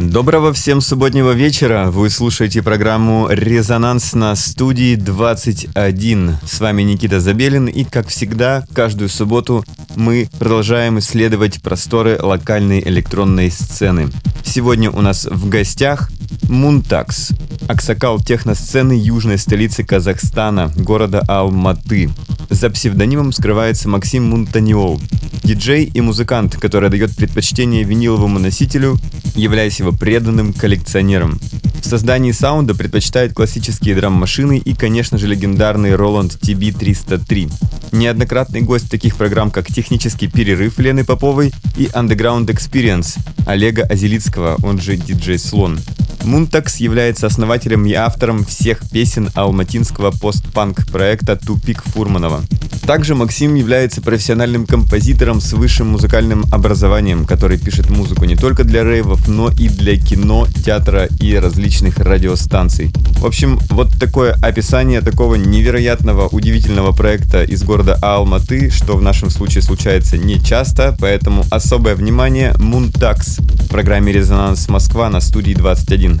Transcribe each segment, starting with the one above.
Доброго всем субботнего вечера. Вы слушаете программу «Резонанс» на студии 21. С вами Никита Забелин и, как всегда, каждую субботу мы продолжаем исследовать просторы локальной электронной сцены. Сегодня у нас в гостях Мунтакс, аксакал техносцены южной столицы Казахстана, города Алматы. За псевдонимом скрывается Максим Мунтаниол, диджей и музыкант, который дает предпочтение виниловому носителю, являясь его преданным коллекционером. В создании саунда предпочитает классические драм-машины и, конечно же, легендарный Roland TB-303. Неоднократный гость таких программ, как «Технический перерыв» Лены Поповой и «Underground Experience» Олега Азелицкого, он же диджей Слон. Мунтакс является основателем и автором всех песен алматинского постпанк проекта «Тупик Фурманова». Также Максим является профессиональным композитором с высшим музыкальным образованием, который пишет музыку не только для рейвов, но и для кино, театра и различных радиостанций. В общем, вот такое описание такого невероятного, удивительного проекта из города Алматы, что в нашем случае случается не часто, поэтому особое внимание Мунтакс в программе «Резонанс Москва» на студии 21.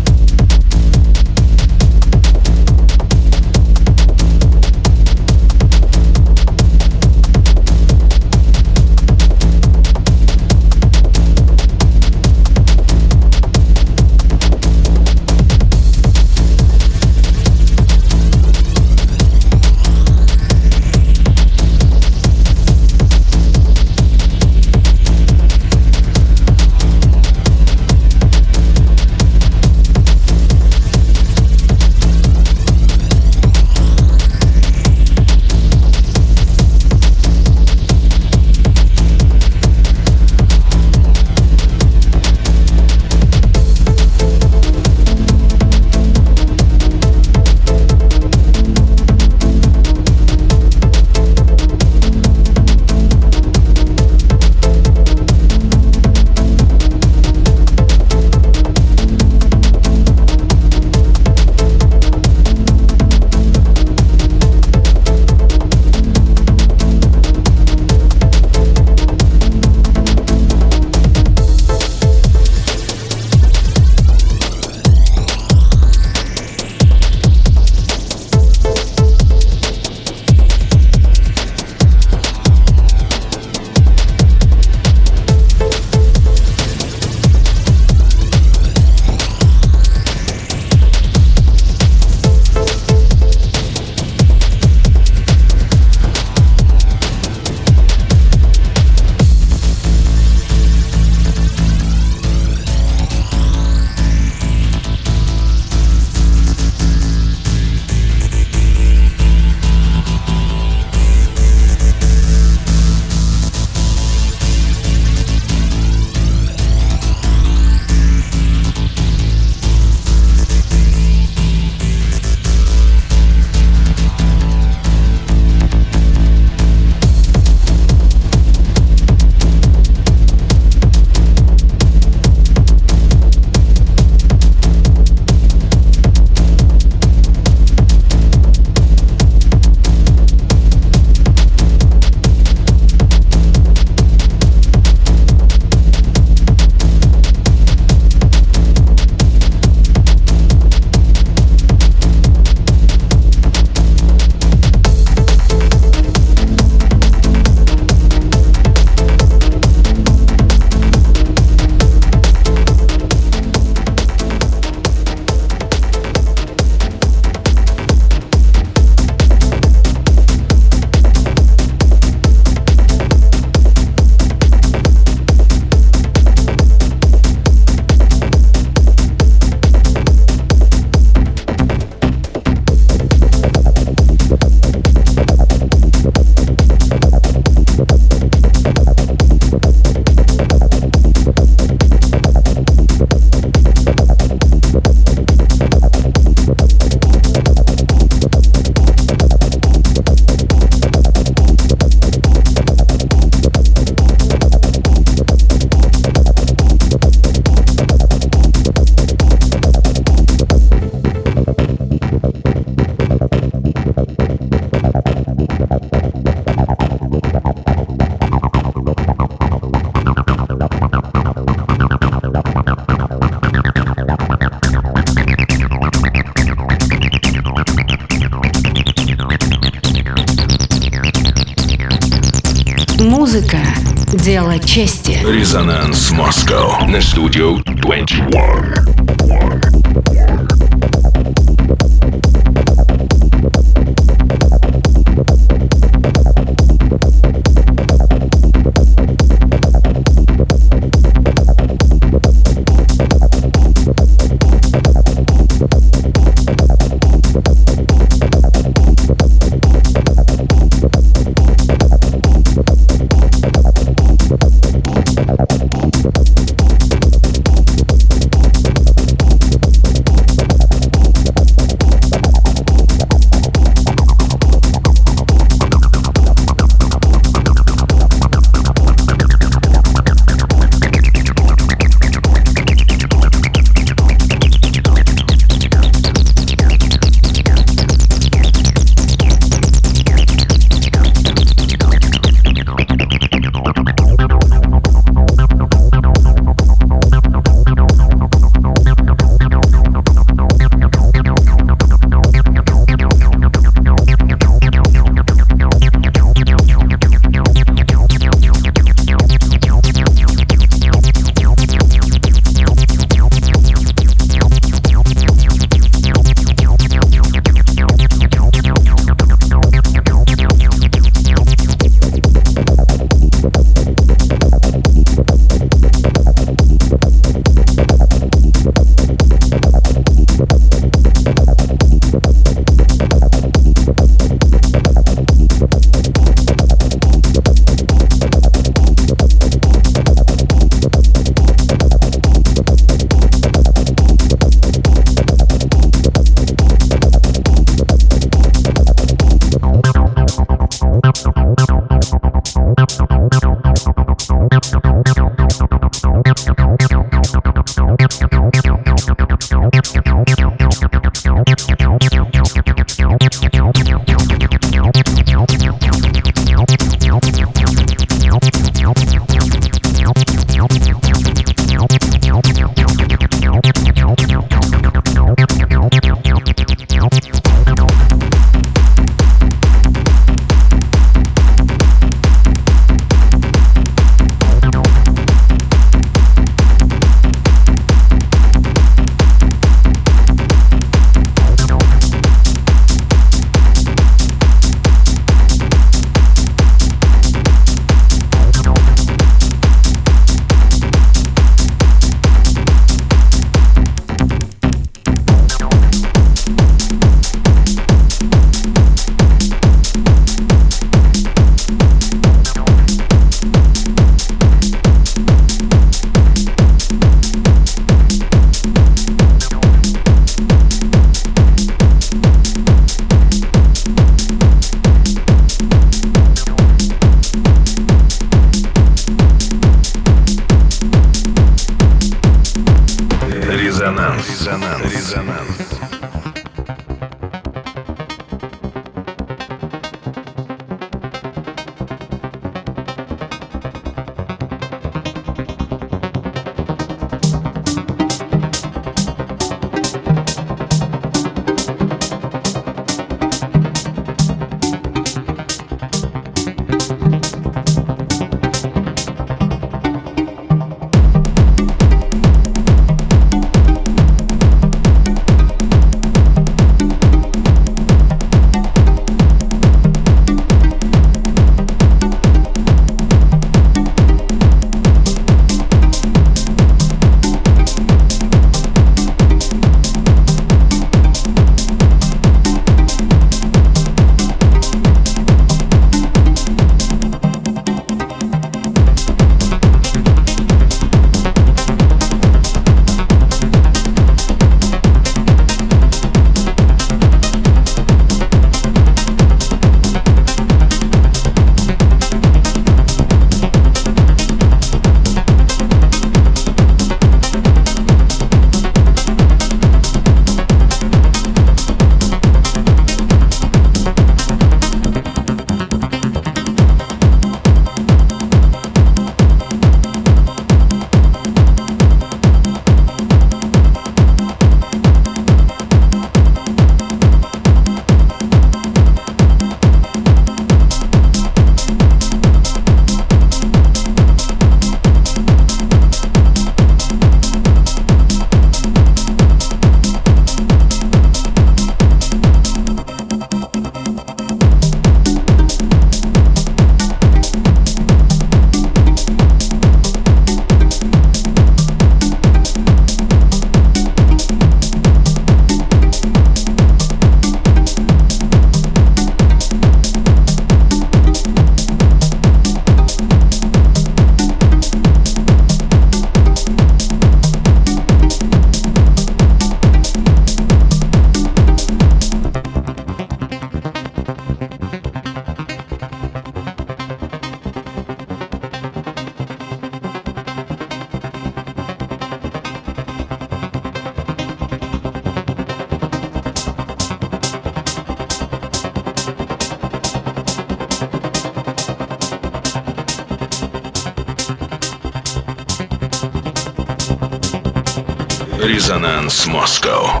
Резонанс Москва.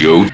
На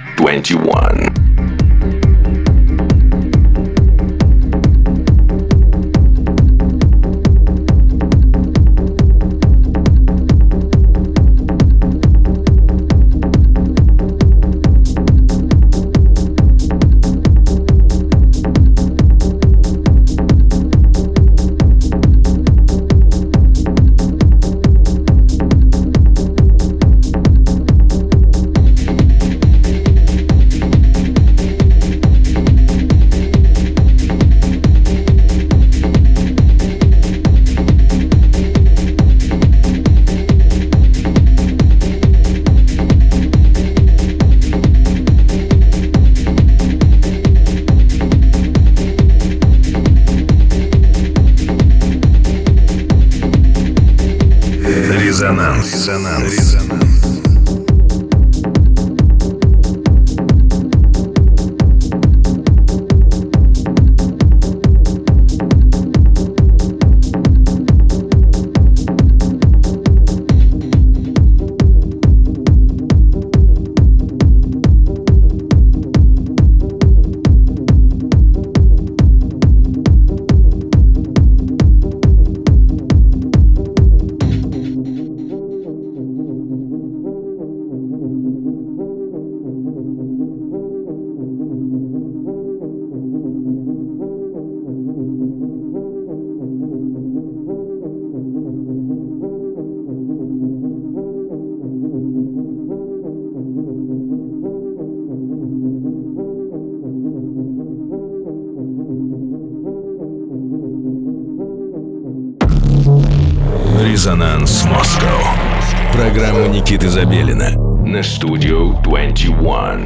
Москва.